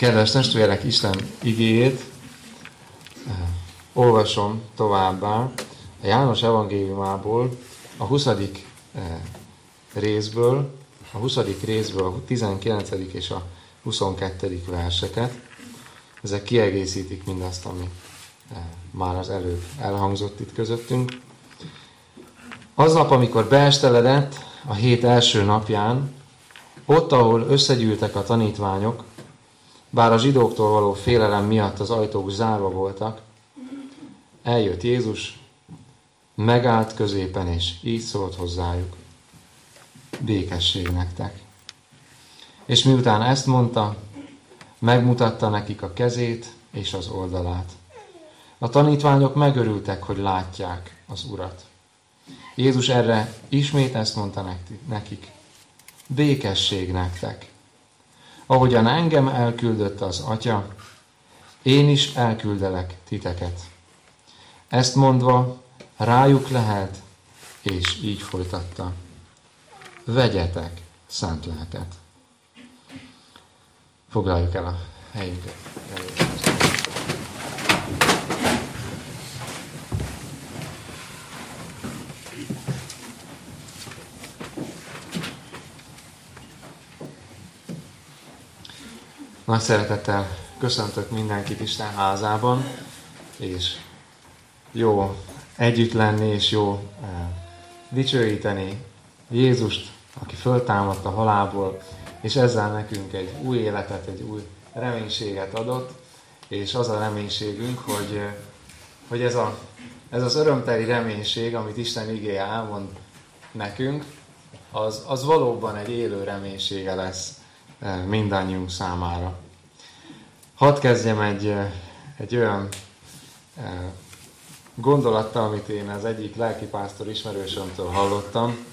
Kedves testvérek, Isten igéjét eh, olvasom továbbá a János evangéliumából, a 20. Eh, részből, a 20. részből a 19. és a 22. verseket. Ezek kiegészítik mindazt, ami eh, már az előbb elhangzott itt közöttünk. Aznap, amikor beesteledett, a hét első napján, ott, ahol összegyűltek a tanítványok, bár a zsidóktól való félelem miatt az ajtók zárva voltak, eljött Jézus, megállt középen, és így szólt hozzájuk. Békesség nektek. És miután ezt mondta, megmutatta nekik a kezét és az oldalát. A tanítványok megörültek, hogy látják az Urat. Jézus erre ismét ezt mondta nekik. Békesség nektek. Ahogyan engem elküldött az Atya, én is elküldelek titeket. Ezt mondva rájuk lehet, és így folytatta. Vegyetek szent lelket. Foglaljuk el a helyünket. Nagy szeretettel köszöntök mindenkit Isten házában, és jó együtt lenni, és jó eh, dicsőíteni Jézust, aki föltámadt a halálból, és ezzel nekünk egy új életet, egy új reménységet adott, és az a reménységünk, hogy, eh, hogy ez, a, ez az örömteli reménység, amit Isten igéje elmond nekünk, az, az valóban egy élő reménysége lesz mindannyiunk számára. Hadd kezdjem egy, egy olyan gondolattal, amit én az egyik lelkipásztor ismerősömtől hallottam,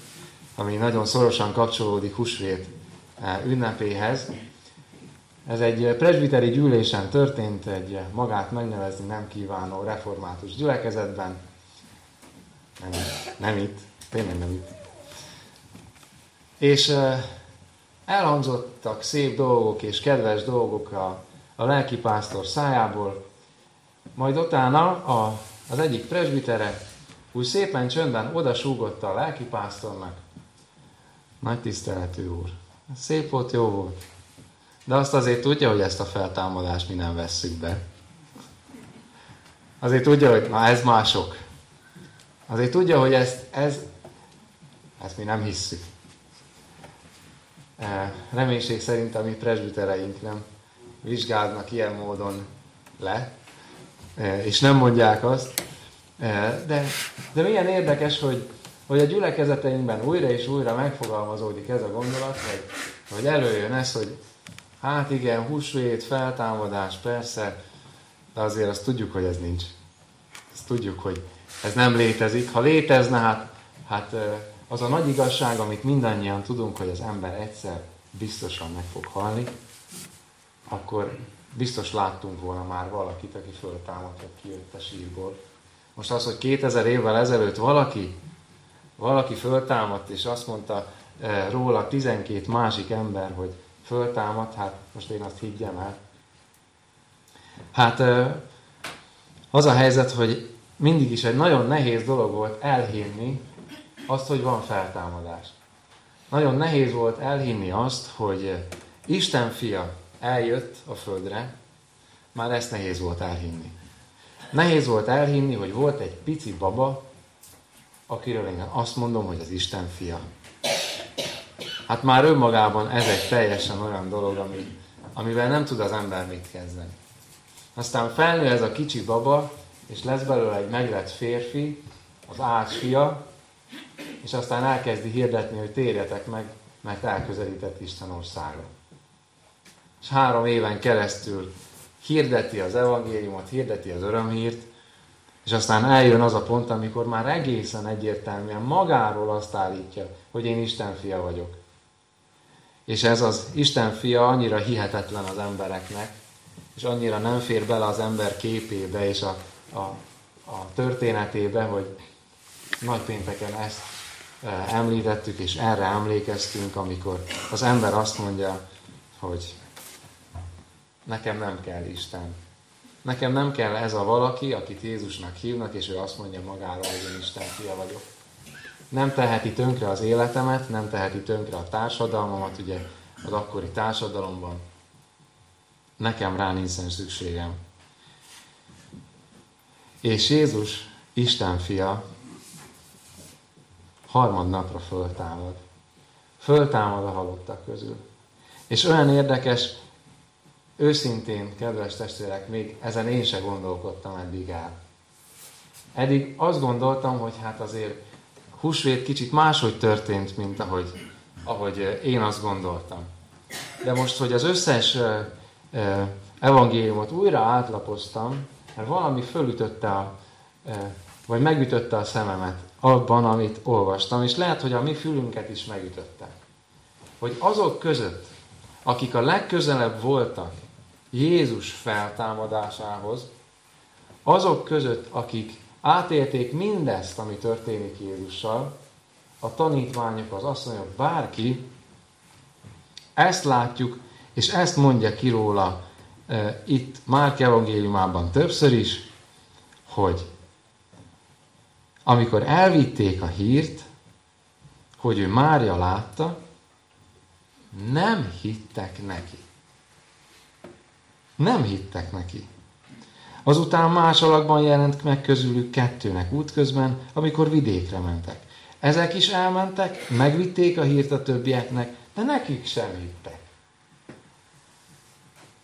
ami nagyon szorosan kapcsolódik húsvét ünnepéhez. Ez egy presbiteri gyűlésen történt, egy magát megnevezni nem kívánó református gyülekezetben. Nem, nem itt, tényleg nem itt. És elhangzottak szép dolgok és kedves dolgok a, a lelkipásztor szájából, majd utána a, az egyik presbitere úgy szépen csöndben odasúgotta a lelkipásztornak. Nagy tiszteletű úr. Szép volt, jó volt. De azt azért tudja, hogy ezt a feltámadást mi nem vesszük be. Azért tudja, hogy na ez mások. Azért tudja, hogy ezt, ez, ezt mi nem hisszük. Eh, reménység szerint a mi presbitereink nem vizsgálnak ilyen módon le, eh, és nem mondják azt. Eh, de, de milyen érdekes, hogy, hogy a gyülekezeteinkben újra és újra megfogalmazódik ez a gondolat, hogy, hogy előjön ez, hogy hát igen, húsvét, feltámadás, persze, de azért azt tudjuk, hogy ez nincs. Azt tudjuk, hogy ez nem létezik. Ha létezne, hát, hát az a nagy igazság, amit mindannyian tudunk, hogy az ember egyszer biztosan meg fog halni, akkor biztos láttunk volna már valakit, aki föltámadt, vagy kijött a sírból. Most az, hogy 2000 évvel ezelőtt valaki, valaki föltámadt, és azt mondta e, róla 12 másik ember, hogy föltámadt, hát most én azt higgyem el. Hát e, az a helyzet, hogy mindig is egy nagyon nehéz dolog volt elhinni, azt, hogy van feltámadás. Nagyon nehéz volt elhinni azt, hogy Isten fia eljött a földre, már ezt nehéz volt elhinni. Nehéz volt elhinni, hogy volt egy pici baba, akiről én azt mondom, hogy az Isten fia. Hát már önmagában ez egy teljesen olyan dolog, ami, amivel nem tud az ember mit kezdeni. Aztán felnő ez a kicsi baba, és lesz belőle egy meglett férfi, az ács fia, és aztán elkezdi hirdetni, hogy térjetek meg, mert elközelített Isten országa. És három éven keresztül hirdeti az evangéliumot, hirdeti az örömhírt, és aztán eljön az a pont, amikor már egészen egyértelműen magáról azt állítja, hogy én Isten fia vagyok. És ez az Isten fia annyira hihetetlen az embereknek, és annyira nem fér bele az ember képébe és a, a, a történetébe, hogy nagy pénteken ezt említettük, és erre emlékeztünk, amikor az ember azt mondja, hogy nekem nem kell Isten. Nekem nem kell ez a valaki, akit Jézusnak hívnak, és ő azt mondja magáról, hogy én Isten fia vagyok. Nem teheti tönkre az életemet, nem teheti tönkre a társadalmamat, ugye az akkori társadalomban. Nekem rá nincsen szükségem. És Jézus, Isten fia, harmadnapra föltámad. Föltámad a halottak közül. És olyan érdekes, őszintén, kedves testvérek, még ezen én se gondolkodtam eddig el. Eddig azt gondoltam, hogy hát azért húsvét kicsit máshogy történt, mint ahogy, ahogy én azt gondoltam. De most, hogy az összes evangéliumot újra átlapoztam, mert valami fölütötte a, vagy megütötte a szememet abban, amit olvastam, és lehet, hogy a mi fülünket is megütötte. Hogy azok között, akik a legközelebb voltak Jézus feltámadásához, azok között, akik átélték mindezt, ami történik Jézussal, a tanítványok, az asszonyok, bárki, ezt látjuk, és ezt mondja ki róla e, itt Márk evangéliumában többször is, hogy amikor elvitték a hírt, hogy ő Mária látta, nem hittek neki. Nem hittek neki. Azután más alakban jelent meg közülük kettőnek útközben, amikor vidékre mentek. Ezek is elmentek, megvitték a hírt a többieknek, de nekik sem hittek.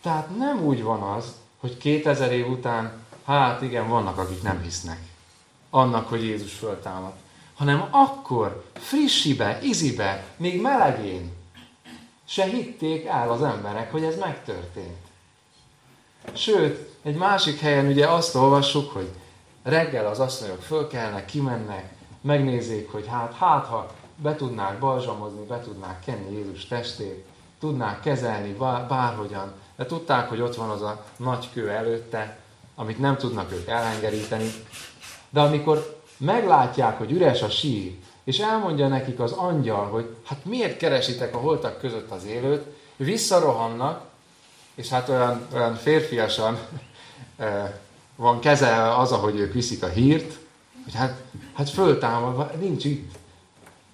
Tehát nem úgy van az, hogy 2000 év után, hát igen, vannak, akik nem hisznek annak, hogy Jézus föltámadt, hanem akkor, frissibe, izibe, még melegén se hitték el az emberek, hogy ez megtörtént. Sőt, egy másik helyen ugye azt olvassuk, hogy reggel az asszonyok fölkelnek, kimennek, megnézik, hogy hát, hát ha be tudnák balzsamozni, be tudnák kenni Jézus testét, tudnák kezelni bárhogyan, de tudták, hogy ott van az a nagy kő előtte, amit nem tudnak ők elhengeríteni. De amikor meglátják, hogy üres a sír, és elmondja nekik az angyal, hogy hát miért keresitek a holtak között az élőt, visszarohannak, és hát olyan, olyan férfiasan van kezelve az, ahogy ők viszik a hírt, hogy hát, hát föltámad, nincs itt.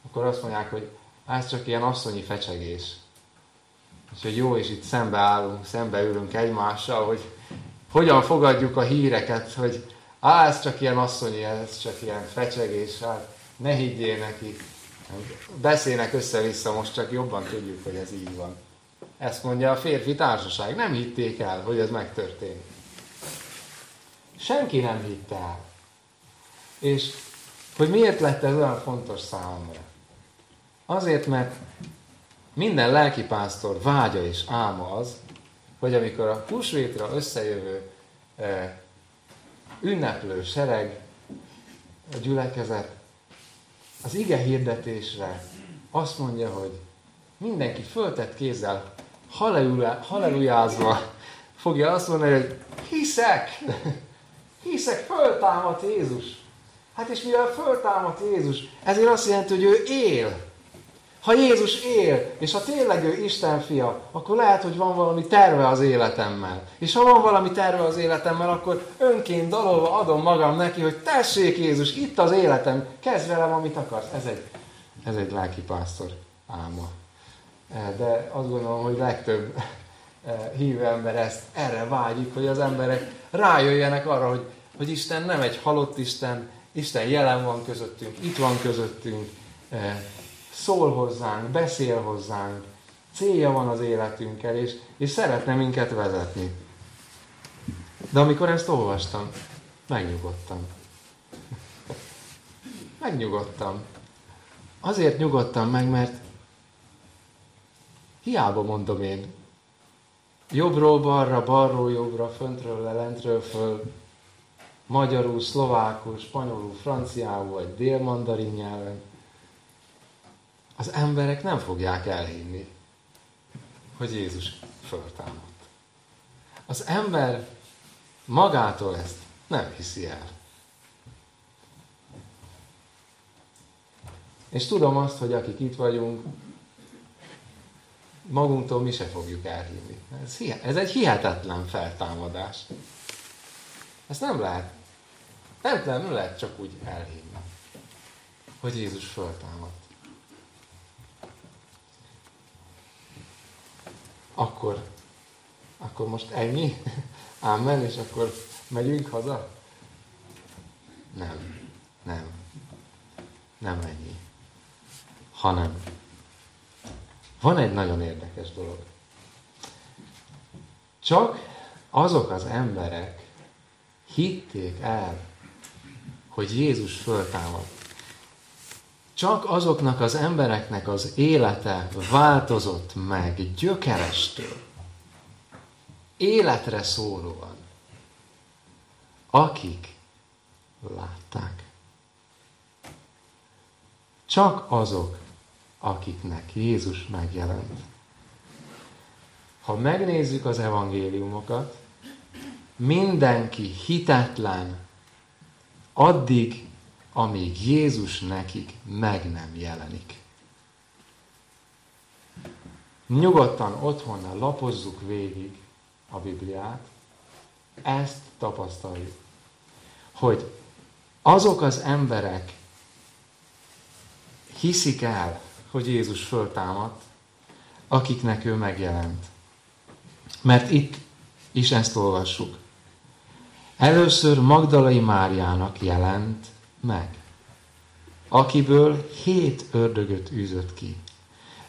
Akkor azt mondják, hogy ez csak ilyen asszonyi fecsegés. És hogy jó, és itt szembe állunk, szembe ülünk egymással, hogy hogyan fogadjuk a híreket, hogy á, ez csak ilyen asszonyi, ez csak ilyen fecsegés, hát ne higgyél neki. Beszélnek össze-vissza, most csak jobban tudjuk, hogy ez így van. Ezt mondja a férfi társaság. Nem hitték el, hogy ez megtörténik. Senki nem hitte el. És hogy miért lett ez olyan fontos számomra? Azért, mert minden lelkipásztor vágya és álma az, hogy amikor a húsvétra összejövő eh, ünneplő sereg, a gyülekezet az ige hirdetésre azt mondja, hogy mindenki föltett kézzel hallelujázva fogja azt mondani, hogy hiszek, hiszek, föltámadt Jézus. Hát és mivel föltámadt Jézus, ezért azt jelenti, hogy ő él. Ha Jézus él, és ha tényleg ő Isten fia, akkor lehet, hogy van valami terve az életemmel. És ha van valami terve az életemmel, akkor önként dalolva adom magam neki, hogy tessék Jézus, itt az életem, kezd velem, amit akarsz. Ez egy, ez egy lelkipásztor álma. Eh, de azt gondolom, hogy legtöbb eh, hívő ember ezt erre vágyik, hogy az emberek rájöjjenek arra, hogy, hogy Isten nem egy halott Isten, Isten jelen van közöttünk, itt van közöttünk, eh, szól hozzánk, beszél hozzánk, célja van az életünkkel, és, és szeretne minket vezetni. De amikor ezt olvastam, megnyugodtam. Megnyugodtam. Azért nyugodtam meg, mert Hiába mondom én. Jobbról balra, balról jobbra, föntről le, lentről föl, magyarul, szlovákul, spanyolul, franciául, vagy délmandarin nyelven. Az emberek nem fogják elhinni, hogy Jézus föltámadt. Az ember magától ezt nem hiszi el. És tudom azt, hogy akik itt vagyunk, magunktól mi se fogjuk elhinni. Ez, ez egy hihetetlen feltámadás. Ezt nem lehet, nem, nem lehet csak úgy elhinni, hogy Jézus föltámadt. Akkor, akkor most ennyi? Ámen, és akkor megyünk haza? Nem, nem, nem ennyi. Hanem van egy nagyon érdekes dolog. Csak azok az emberek hitték el, hogy Jézus föltámad. Csak azoknak az embereknek az élete változott meg gyökerestől, életre szólóan, akik látták. Csak azok, akiknek Jézus megjelent. Ha megnézzük az evangéliumokat, mindenki hitetlen addig, amíg Jézus nekik meg nem jelenik. Nyugodtan otthon lapozzuk végig a Bibliát, ezt tapasztaljuk, hogy azok az emberek hiszik el, hogy Jézus föltámadt, akiknek ő megjelent. Mert itt is ezt olvassuk. Először Magdalai Máriának jelent meg, akiből hét ördögöt űzött ki.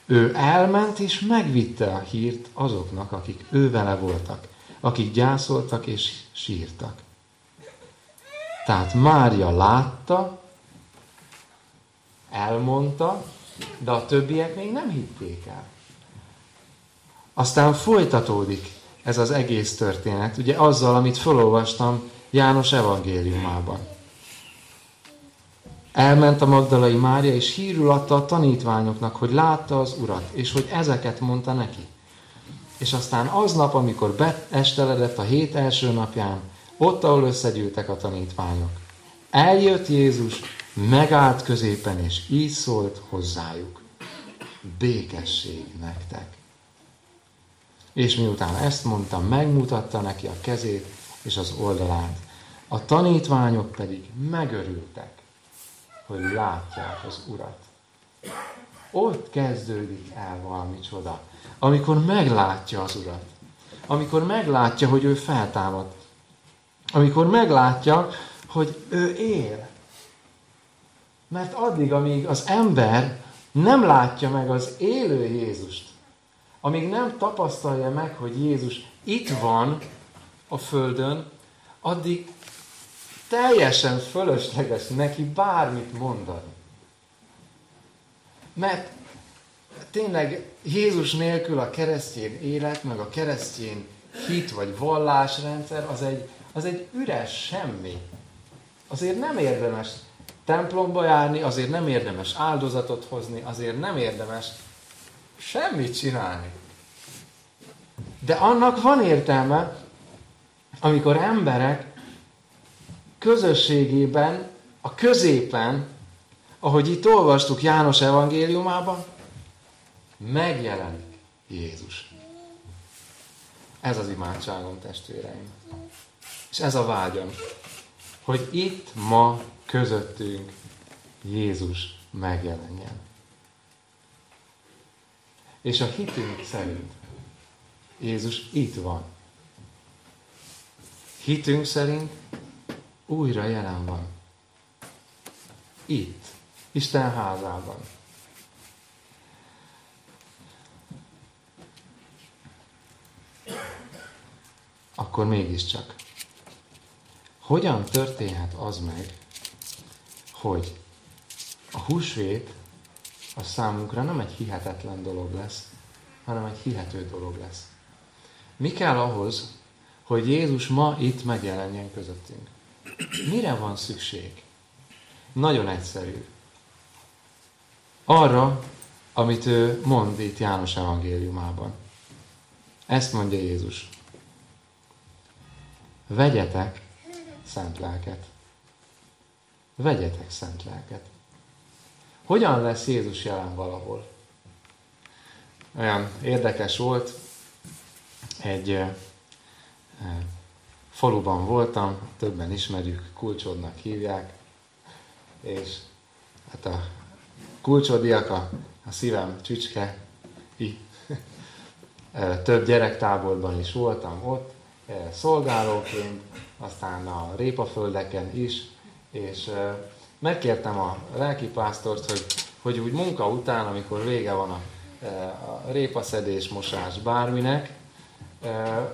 Ő elment és megvitte a hírt azoknak, akik ő vele voltak, akik gyászoltak és sírtak. Tehát Mária látta, elmondta, de a többiek még nem hitték el. Aztán folytatódik ez az egész történet, ugye azzal, amit felolvastam János evangéliumában. Elment a Magdalai Mária, és hírül adta a tanítványoknak, hogy látta az Urat, és hogy ezeket mondta neki. És aztán aznap, amikor beesteledett a hét első napján, ott, ahol összegyűltek a tanítványok, eljött Jézus, megállt középen, és így szólt hozzájuk. Békesség nektek. És miután ezt mondta, megmutatta neki a kezét és az oldalát. A tanítványok pedig megörültek, hogy látják az Urat. Ott kezdődik el valami csoda, amikor meglátja az Urat. Amikor meglátja, hogy ő feltámad. Amikor meglátja, hogy ő él. Mert addig, amíg az ember nem látja meg az élő Jézust, amíg nem tapasztalja meg, hogy Jézus itt van a Földön, addig teljesen fölösleges neki bármit mondani. Mert tényleg Jézus nélkül a keresztény élet, meg a keresztény hit vagy vallásrendszer az egy, az egy üres semmi. Azért nem érdemes templomba járni, azért nem érdemes áldozatot hozni, azért nem érdemes semmit csinálni. De annak van értelme, amikor emberek közösségében, a középen, ahogy itt olvastuk János evangéliumában, megjelenik Jézus. Ez az imádságom, testvéreim. És ez a vágyam, hogy itt ma közöttünk Jézus megjelenjen. És a hitünk szerint Jézus itt van. Hitünk szerint újra jelen van. Itt, Isten házában. Akkor mégiscsak. Hogyan történhet az meg, hogy a húsvét a számunkra nem egy hihetetlen dolog lesz, hanem egy hihető dolog lesz. Mi kell ahhoz, hogy Jézus ma itt megjelenjen közöttünk? Mire van szükség? Nagyon egyszerű. Arra, amit ő mond itt János evangéliumában. Ezt mondja Jézus. Vegyetek szent lelket. Vegyetek szent lelket. Hogyan lesz Jézus jelen valahol? olyan érdekes volt, egy faluban voltam, többen ismerjük, kulcsodnak hívják, és hát a kulcsodiak, a, a szívem csücske, i. több gyerektáborban is voltam ott, szolgálóként, aztán a répaföldeken is, és megkértem a lelkipásztort, hogy, hogy úgy munka után, amikor vége van a, a répaszedés, mosás bárminek,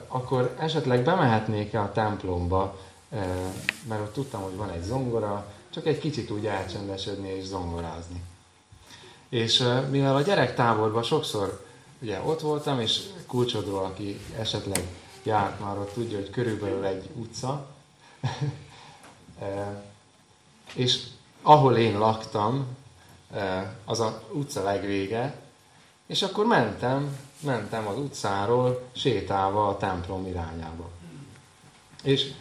akkor esetleg bemehetnék-e a templomba, mert ott tudtam, hogy van egy zongora, csak egy kicsit úgy elcsendesedni és zongorázni. És mivel a gyerektáborban sokszor ugye ott voltam, és kulcsodról, aki esetleg járt már ott, tudja, hogy körülbelül egy utca, és ahol én laktam, az a utca legvége, és akkor mentem mentem az utcáról sétálva a templom irányába. És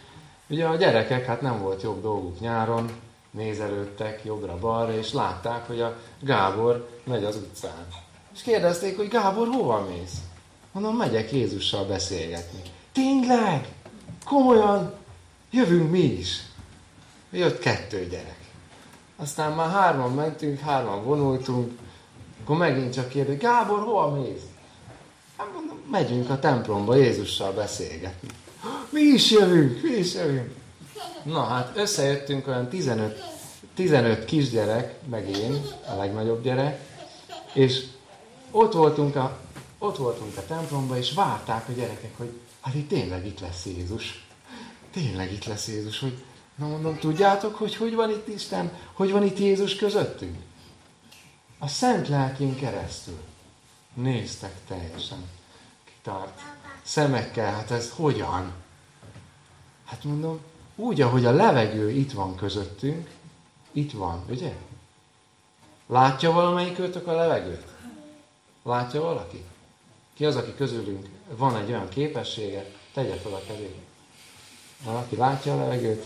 ugye a gyerekek, hát nem volt jobb dolguk nyáron, nézelődtek jobbra-balra, és látták, hogy a Gábor megy az utcán. És kérdezték, hogy Gábor, hova mész? Mondom, megyek Jézussal beszélgetni. Tényleg? Komolyan? Jövünk mi is. Jött kettő gyerek. Aztán már hárman mentünk, hárman vonultunk, akkor megint csak kérdezik, Gábor, hova mész? Hát mondom, megyünk a templomba Jézussal beszélgetni. Mi is jövünk, mi is jövünk. Na hát összejöttünk olyan 15, 15 kisgyerek, meg én, a legnagyobb gyerek, és ott voltunk a, ott voltunk a templomba, és várták a gyerekek, hogy hát itt tényleg itt lesz Jézus. Tényleg itt lesz Jézus, hogy na mondom, tudjátok, hogy hogy van itt Isten, hogy van itt Jézus közöttünk? A Szent Lelkén keresztül néztek teljesen kitart szemekkel, hát ez hogyan? Hát mondom, úgy, ahogy a levegő itt van közöttünk, itt van, ugye? Látja valamelyik őtök a levegőt? Látja valaki? Ki az, aki közülünk van egy olyan képessége, tegye fel a kezét. Valaki látja a levegőt?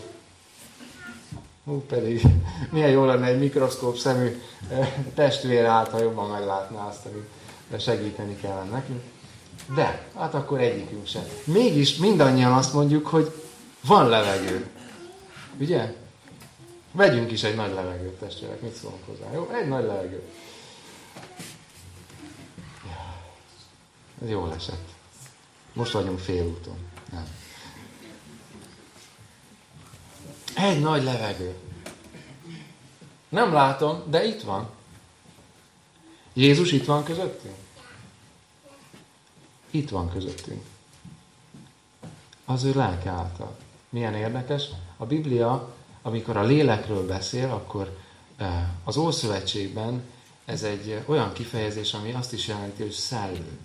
Hú, pedig milyen jó lenne egy mikroszkóp szemű testvére állt, ha jobban meglátná azt, amit segíteni kellene nekünk. De, hát akkor egyikünk sem. Mégis mindannyian azt mondjuk, hogy van levegő. Ugye? Vegyünk is egy nagy levegőt, testvérek, mit szólunk hozzá? Jó, egy nagy levegő. Ez jól esett. Most vagyunk félúton. Nem. Egy nagy levegő. Nem látom, de itt van. Jézus itt van közöttünk? Itt van közöttünk. Az ő lelke által. Milyen érdekes. A Biblia, amikor a lélekről beszél, akkor eh, az Ószövetségben ez egy olyan kifejezés, ami azt is jelenti, hogy szellő.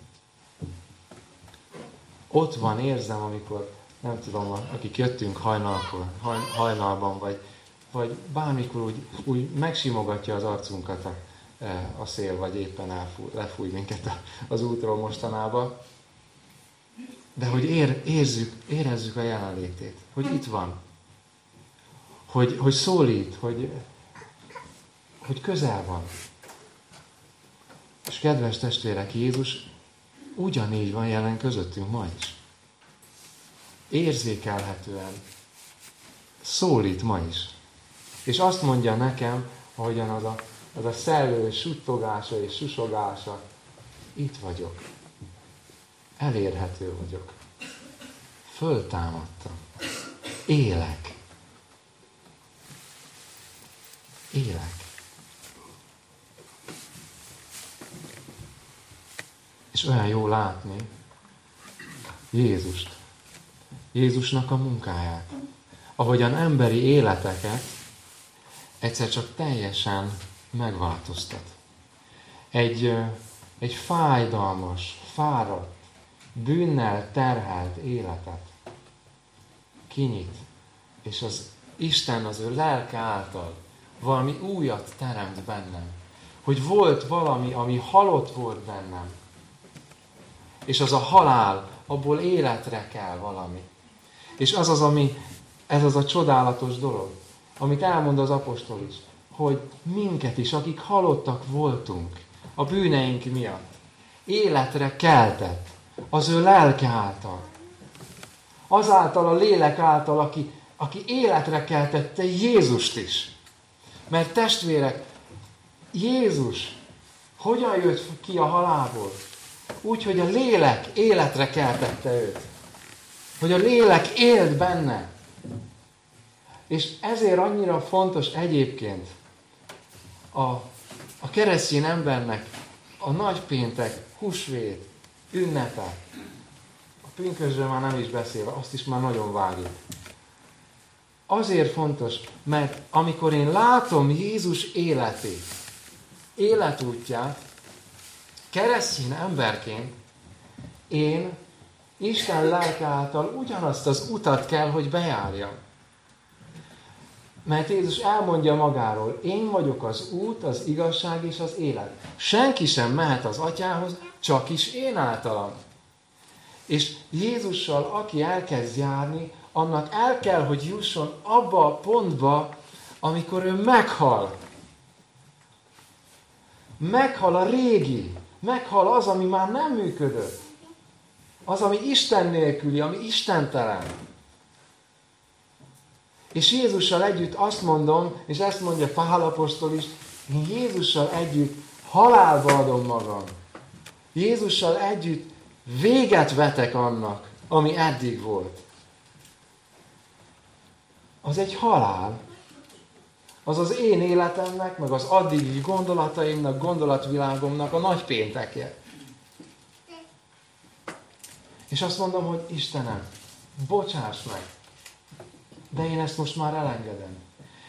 Ott van, érzem, amikor, nem tudom, akik jöttünk hajnalkor, hajnalban, vagy, vagy bármikor úgy, úgy megsimogatja az arcunkat a a szél, vagy éppen elfúj, lefúj minket az útról mostanában. De hogy ér, érzük, érezzük a jelenlétét, hogy itt van. Hogy, hogy szólít, hogy, hogy közel van. És kedves testvérek, Jézus ugyanígy van jelen közöttünk ma is. Érzékelhetően szólít ma is. És azt mondja nekem, ahogyan az a az a szellő suttogása és susogása, itt vagyok. Elérhető vagyok. Föltámadtam. Élek. Élek. És olyan jó látni Jézust. Jézusnak a munkáját. Ahogyan emberi életeket egyszer csak teljesen megváltoztat. Egy, egy fájdalmas, fáradt, bűnnel terhelt életet kinyit, és az Isten az ő lelke által valami újat teremt bennem. Hogy volt valami, ami halott volt bennem. És az a halál, abból életre kell valami. És az az, ami, ez az a csodálatos dolog, amit elmond az apostol is hogy minket is, akik halottak voltunk a bűneink miatt, életre keltett. Az ő lelke által. Azáltal a lélek által, aki, aki életre keltette Jézust is. Mert testvérek, Jézus hogyan jött ki a halálból? Úgy, hogy a lélek életre keltette őt. Hogy a lélek élt benne. És ezért annyira fontos egyébként a, a keresztény embernek a nagypéntek, húsvét, ünnepe, a pünkösről már nem is beszélve, azt is már nagyon várjuk. Azért fontos, mert amikor én látom Jézus életét, életútját, keresztény emberként, én Isten lelke által ugyanazt az utat kell, hogy bejárjam. Mert Jézus elmondja magáról, én vagyok az út, az igazság és az élet. Senki sem mehet az atyához, csak is én általam. És Jézussal, aki elkezd járni, annak el kell, hogy jusson abba a pontba, amikor ő meghal. Meghal a régi, meghal az, ami már nem működött. Az, ami Isten nélküli, ami istentelen. És Jézussal együtt azt mondom, és ezt mondja Pál apostol is, én Jézussal együtt halálba adom magam. Jézussal együtt véget vetek annak, ami eddig volt. Az egy halál. Az az én életemnek, meg az addigi gondolataimnak, gondolatvilágomnak a nagy péntekje. És azt mondom, hogy Istenem, bocsáss meg, de én ezt most már elengedem.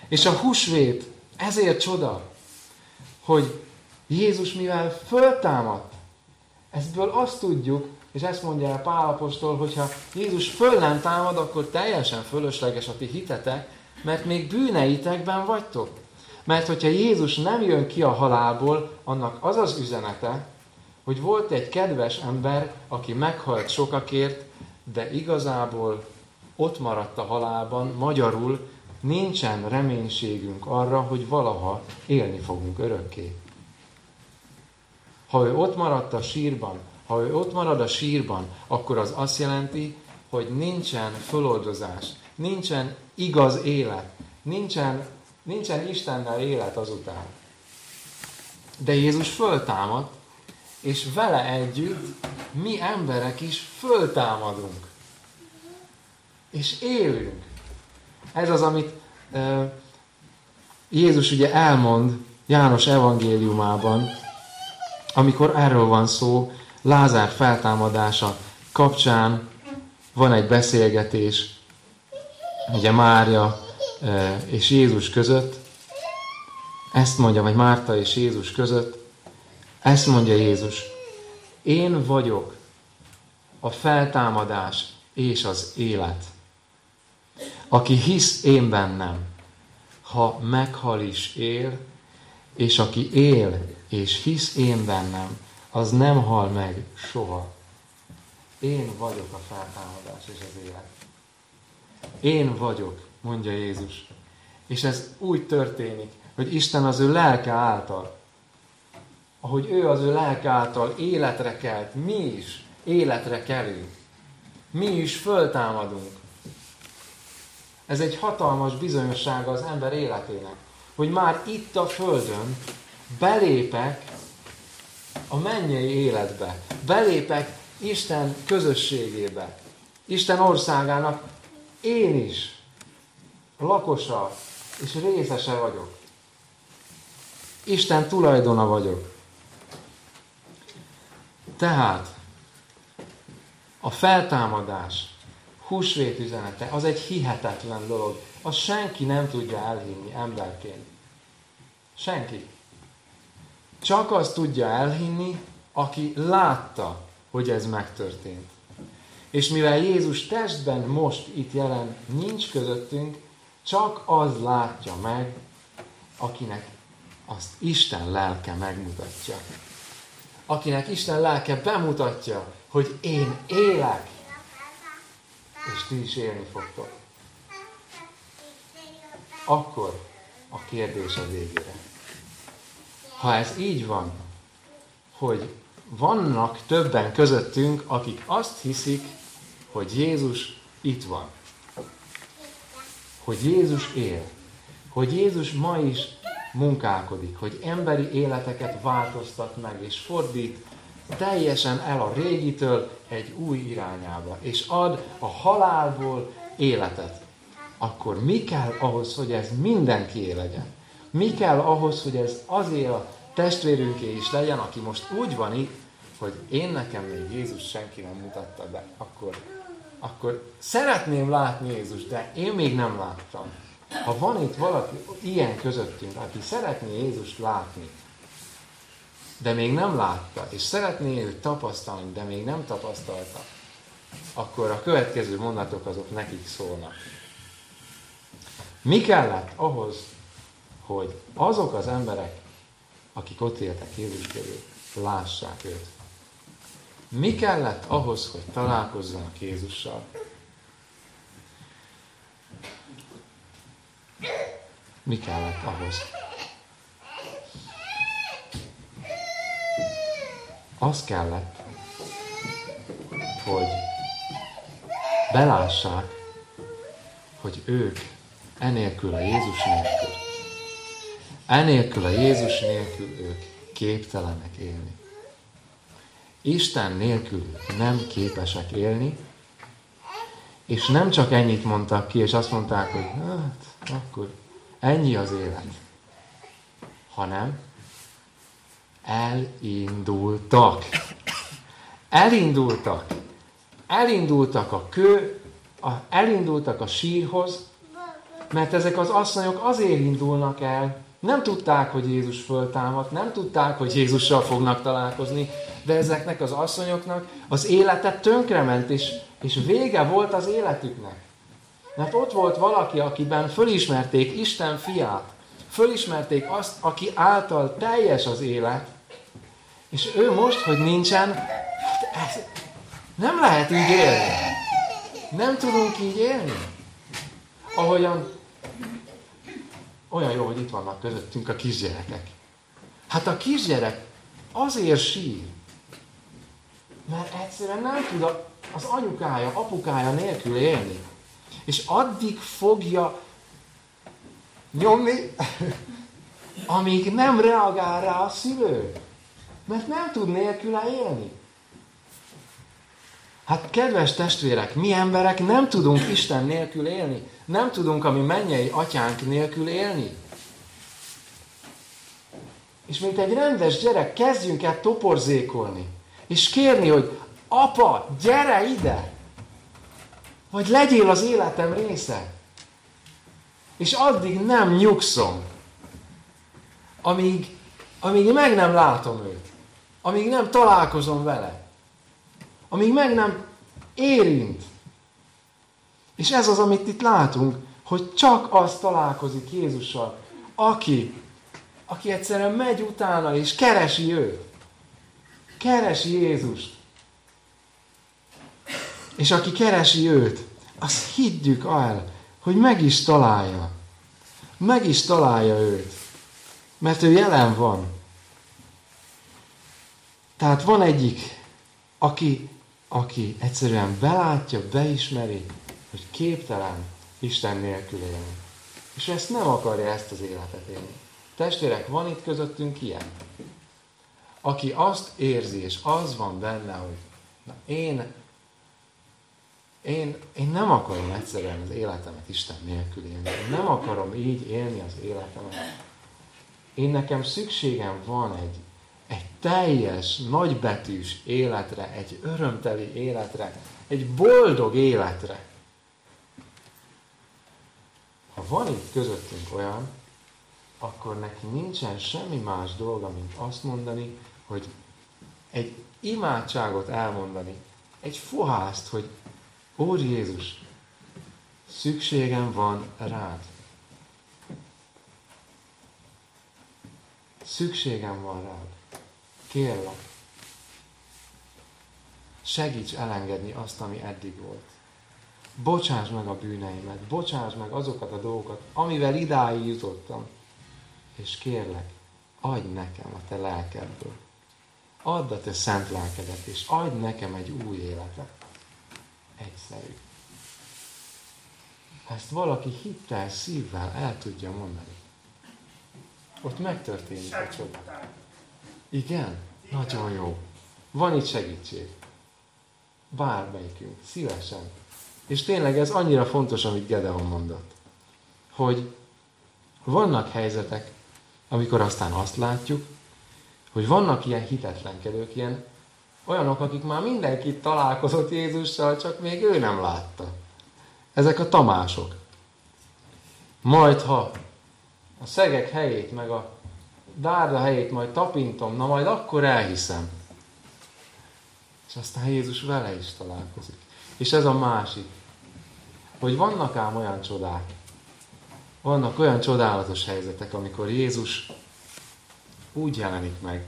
És a húsvét ezért csoda, hogy Jézus mivel föltámadt, ezből azt tudjuk, és ezt mondja el Pál apostol, hogyha Jézus föl nem támad, akkor teljesen fölösleges a ti hitetek, mert még bűneitekben vagytok. Mert hogyha Jézus nem jön ki a halálból, annak az az üzenete, hogy volt egy kedves ember, aki meghalt sokakért, de igazából ott maradt a halálban, magyarul nincsen reménységünk arra, hogy valaha élni fogunk örökké. Ha ő ott maradt a sírban, ha ő ott marad a sírban, akkor az azt jelenti, hogy nincsen föloldozás, nincsen igaz élet, nincsen, nincsen Istennel élet azután. De Jézus föltámadt, és vele együtt mi emberek is föltámadunk. És élünk. Ez az, amit uh, Jézus ugye elmond János evangéliumában, amikor erről van szó, Lázár feltámadása kapcsán van egy beszélgetés, ugye Mária és Jézus között, ezt mondja, vagy Márta és Jézus között, ezt mondja Jézus, én vagyok a feltámadás és az élet. Aki hisz én bennem, ha meghal is él, és aki él és hisz én bennem, az nem hal meg soha. Én vagyok a feltámadás és az élet. Én vagyok, mondja Jézus. És ez úgy történik, hogy Isten az ő lelke által, ahogy ő az ő lelke által életre kelt, mi is életre kelünk. Mi is föltámadunk. Ez egy hatalmas bizonyossága az ember életének, hogy már itt a Földön belépek a mennyei életbe. Belépek Isten közösségébe. Isten országának én is lakosa és részese vagyok. Isten tulajdona vagyok. Tehát a feltámadás, húsvét üzenete, az egy hihetetlen dolog. Azt senki nem tudja elhinni emberként. Senki. Csak az tudja elhinni, aki látta, hogy ez megtörtént. És mivel Jézus testben most itt jelen nincs közöttünk, csak az látja meg, akinek azt Isten lelke megmutatja. Akinek Isten lelke bemutatja, hogy én élek, és ti is élni fogtok. Akkor a kérdés a végére. Ha ez így van, hogy vannak többen közöttünk, akik azt hiszik, hogy Jézus itt van. Hogy Jézus él. Hogy Jézus ma is munkálkodik, hogy emberi életeket változtat meg, és fordít teljesen el a régitől egy új irányába, és ad a halálból életet. Akkor mi kell ahhoz, hogy ez mindenki legyen? Mi kell ahhoz, hogy ez azért a testvérünké is legyen, aki most úgy van itt, hogy én nekem még Jézus senki nem mutatta be, akkor, akkor szeretném látni Jézus, de én még nem láttam. Ha van itt valaki ilyen közöttünk, aki szeretné Jézust látni, de még nem látta, és szeretné őt tapasztalni, de még nem tapasztalta, akkor a következő mondatok azok nekik szólnak. Mi kellett ahhoz, hogy azok az emberek, akik ott éltek Jézus körül, lássák őt? Mi kellett ahhoz, hogy találkozzanak Jézussal? Mi kellett ahhoz? Az kellett, hogy belássák, hogy ők enélkül a Jézus nélkül, enélkül a Jézus nélkül ők képtelenek élni. Isten nélkül nem képesek élni, és nem csak ennyit mondtak ki, és azt mondták, hogy hát, akkor ennyi az élet, hanem elindultak. Elindultak. Elindultak a kő, a, elindultak a sírhoz, mert ezek az asszonyok azért indulnak el, nem tudták, hogy Jézus föltámadt, nem tudták, hogy Jézussal fognak találkozni, de ezeknek az asszonyoknak az élete tönkrement, és, és vége volt az életüknek. Mert ott volt valaki, akiben fölismerték Isten fiát, fölismerték azt, aki által teljes az élet, és ő most, hogy nincsen, nem lehet így élni. Nem tudunk így élni. Ahogyan olyan jó, hogy itt vannak közöttünk a kisgyerekek. Hát a kisgyerek azért sír, mert egyszerűen nem tud az anyukája, apukája nélkül élni. És addig fogja nyomni, amíg nem reagál rá a szülő. Mert nem tud nélküle élni. Hát kedves testvérek, mi emberek nem tudunk Isten nélkül élni. Nem tudunk a mi mennyei atyánk nélkül élni. És mint egy rendes gyerek, kezdjünk el toporzékolni. És kérni, hogy apa, gyere ide! Vagy legyél az életem része. És addig nem nyugszom, amíg, amíg meg nem látom őt. Amíg nem találkozom vele. Amíg meg nem érint. És ez az, amit itt látunk, hogy csak az találkozik Jézussal, aki, aki egyszerűen megy utána és keresi őt. Keresi Jézust. És aki keresi őt, azt higgyük el, hogy meg is találja. Meg is találja őt. Mert ő jelen van. Tehát van egyik, aki, aki egyszerűen belátja, beismeri, hogy képtelen Isten nélkül élni. És ezt nem akarja ezt az életet élni. Testvérek, van itt közöttünk ilyen? Aki azt érzi, és az van benne, hogy na én, én, én nem akarom egyszerűen az életemet Isten nélkül élni. Én nem akarom így élni az életemet. Én nekem szükségem van egy, egy teljes, nagybetűs életre, egy örömteli életre, egy boldog életre. Ha van itt közöttünk olyan, akkor neki nincsen semmi más dolga, mint azt mondani, hogy egy imádságot elmondani, egy fohászt, hogy Úr Jézus, szükségem van rád. Szükségem van rád. Kérlek, segíts elengedni azt, ami eddig volt. Bocsáss meg a bűneimet, bocsáss meg azokat a dolgokat, amivel idáig jutottam. És kérlek, adj nekem a te lelkedből. Add a te szent lelkedet, és adj nekem egy új életet. Egyszerű. Ezt valaki hittel, szívvel el tudja mondani. Ott megtörténik a csoda. Igen? Nagyon jó. Van itt segítség. Bármelyikünk. Szívesen. És tényleg ez annyira fontos, amit Gedeon mondott. Hogy vannak helyzetek, amikor aztán azt látjuk, hogy vannak ilyen hitetlenkedők, ilyen olyanok, akik már mindenkit találkozott Jézussal, csak még ő nem látta. Ezek a tamások. Majd, ha a szegek helyét, meg a dárda helyét majd tapintom, na majd akkor elhiszem. És aztán Jézus vele is találkozik. És ez a másik, hogy vannak ám olyan csodák, vannak olyan csodálatos helyzetek, amikor Jézus úgy jelenik meg,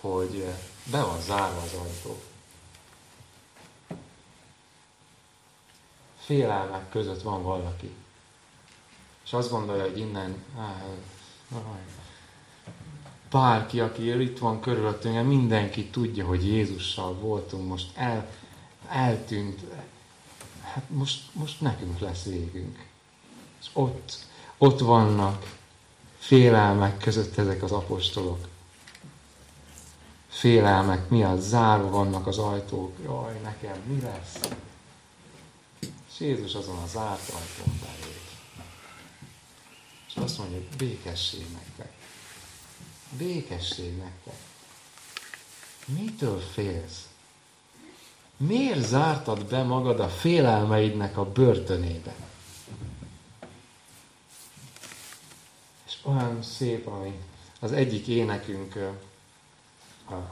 hogy be van zárva az ajtó. Félelmek között van valaki. És azt gondolja, hogy innen, bárki, aki itt van körülöttünk, mindenki tudja, hogy Jézussal voltunk, most el, eltűnt, hát most, most nekünk lesz végünk. És ott, ott vannak félelmek között ezek az apostolok. Félelmek miatt zárva vannak az ajtók. Jaj, nekem mi lesz? És Jézus azon a zárt ajtón belül. És azt mondja, hogy békesség nektek. Békesség nektek. Mitől félsz? Miért zártad be magad a félelmeidnek a börtönébe? És olyan szép, ami az egyik énekünk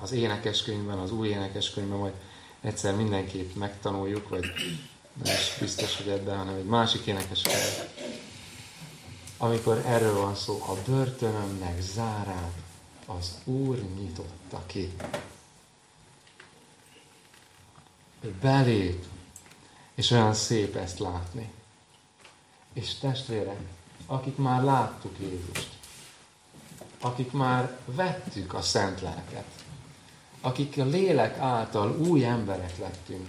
az énekeskönyvben, az új énekeskönyvben, majd egyszer mindenképp megtanuljuk, vagy nem is biztos, hogy ebben, hanem egy másik énekeskönyv. Amikor erről van szó, a börtönömnek zárát az Úr nyitotta ki. Ő belép, és olyan szép ezt látni. És testvérek, akik már láttuk Jézust, akik már vettük a szent lelket, akik a lélek által új emberek lettünk,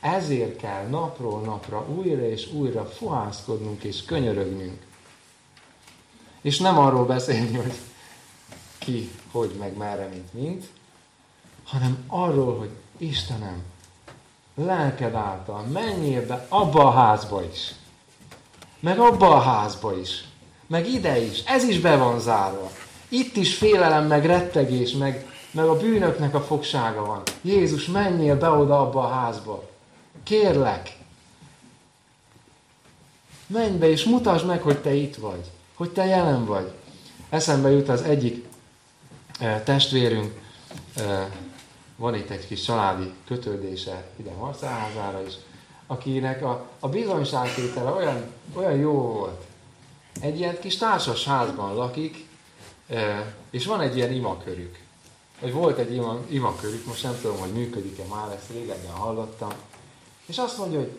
ezért kell napról napra újra és újra fohászkodnunk és könyörögnünk. És nem arról beszélni, hogy ki, hogy, meg merre, mint mint, hanem arról, hogy Istenem, lelked által menjél be abba a házba is, meg abba a házba is, meg ide is, ez is be van zárva. Itt is félelem, meg rettegés, meg, meg a bűnöknek a fogsága van. Jézus, menjél be oda abba a házba. Kérlek. Menj be, és mutasd meg, hogy te itt vagy. Hogy te jelen vagy. Eszembe jut az egyik e, testvérünk, e, van itt egy kis családi kötődése ide Marcelházára is, akinek a, a bizonyságtétele olyan, olyan jó volt. Egy ilyen kis társas házban lakik, és van egy ilyen imakörük. Vagy volt egy ima, imakörük, most nem tudom, hogy működik-e már, ezt régebben hallottam. És azt mondja, hogy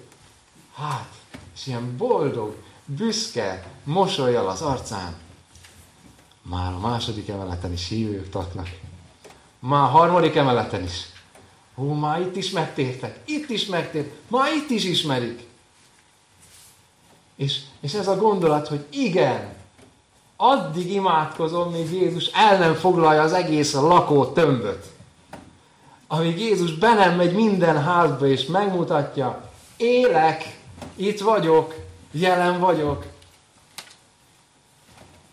hát, és ilyen boldog, büszke, mosolyal az arcán. Már a második emeleten is hívőktatnak. Már a harmadik emeleten is. Hú, már itt is megtértek, itt is megtért, már itt is ismerik. És, és ez a gondolat, hogy igen, addig imádkozom, míg Jézus el nem foglalja az egész lakó tömböt. Amíg Jézus be nem megy minden házba, és megmutatja, élek, itt vagyok, jelen vagyok.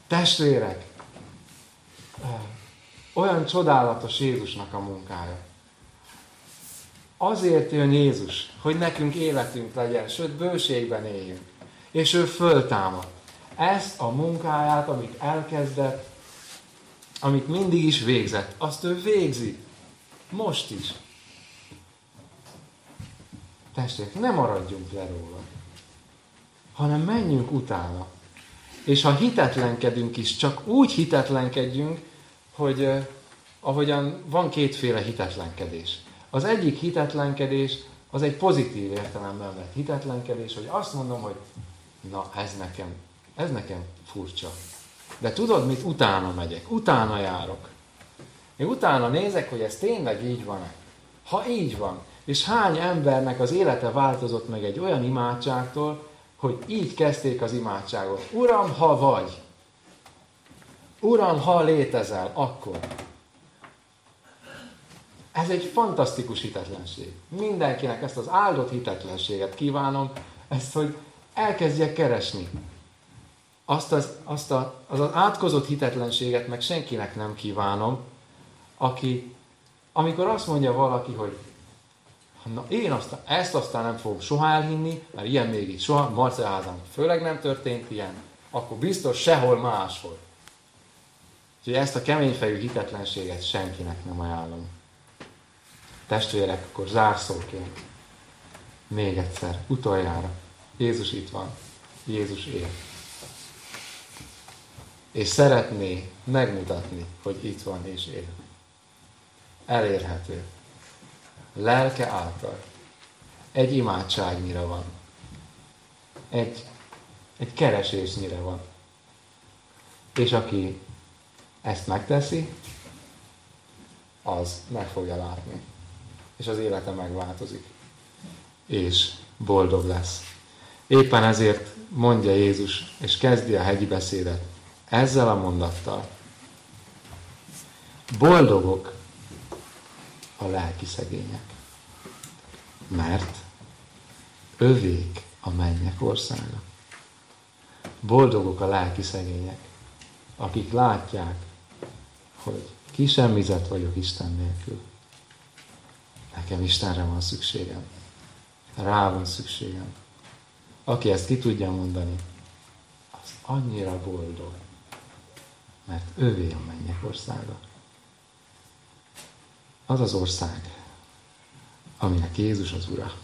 Testvérek, olyan csodálatos Jézusnak a munkája. Azért jön Jézus, hogy nekünk életünk legyen, sőt bőségben éljünk. És ő föltámad ezt a munkáját, amit elkezdett, amit mindig is végzett, azt ő végzi. Most is. Testvérek, ne maradjunk le róla, hanem menjünk utána. És ha hitetlenkedünk is, csak úgy hitetlenkedjünk, hogy eh, ahogyan van kétféle hitetlenkedés. Az egyik hitetlenkedés, az egy pozitív értelemben vett hitetlenkedés, hogy azt mondom, hogy na ez nekem ez nekem furcsa. De tudod mit? Utána megyek, utána járok. Még utána nézek, hogy ez tényleg így van-e. Ha így van, és hány embernek az élete változott meg egy olyan imádságtól, hogy így kezdték az imádságot. Uram, ha vagy. Uram, ha létezel, akkor. Ez egy fantasztikus hitetlenség. Mindenkinek ezt az áldott hitetlenséget kívánom, ezt, hogy elkezdjek keresni. Azt az, azt a, az, az átkozott hitetlenséget meg senkinek nem kívánom, aki, amikor azt mondja valaki, hogy na én aztán, ezt aztán nem fogom soha elhinni, mert ilyen még itt soha, Marcelházán főleg nem történt ilyen, akkor biztos sehol máshol. Úgyhogy ezt a keményfejű hitetlenséget senkinek nem ajánlom. Testvérek, akkor zárszóként. Még egyszer, utoljára. Jézus itt van. Jézus él. És szeretné megmutatni, hogy itt van és él. Elérhető. Lelke által. Egy imádságnyira van. Egy, egy keresésnyire van. És aki ezt megteszi, az meg fogja látni. És az élete megváltozik. És boldog lesz. Éppen ezért mondja Jézus, és kezdi a hegyi beszédet ezzel a mondattal. Boldogok a lelki szegények, mert övék a mennyek országa. Boldogok a lelki szegények, akik látják, hogy kisemmizet vagyok Isten nélkül. Nekem Istenre van szükségem. Rá van szükségem. Aki ezt ki tudja mondani, az annyira boldog, mert ővé a mennyek országa. Az az ország, aminek Jézus az Ura.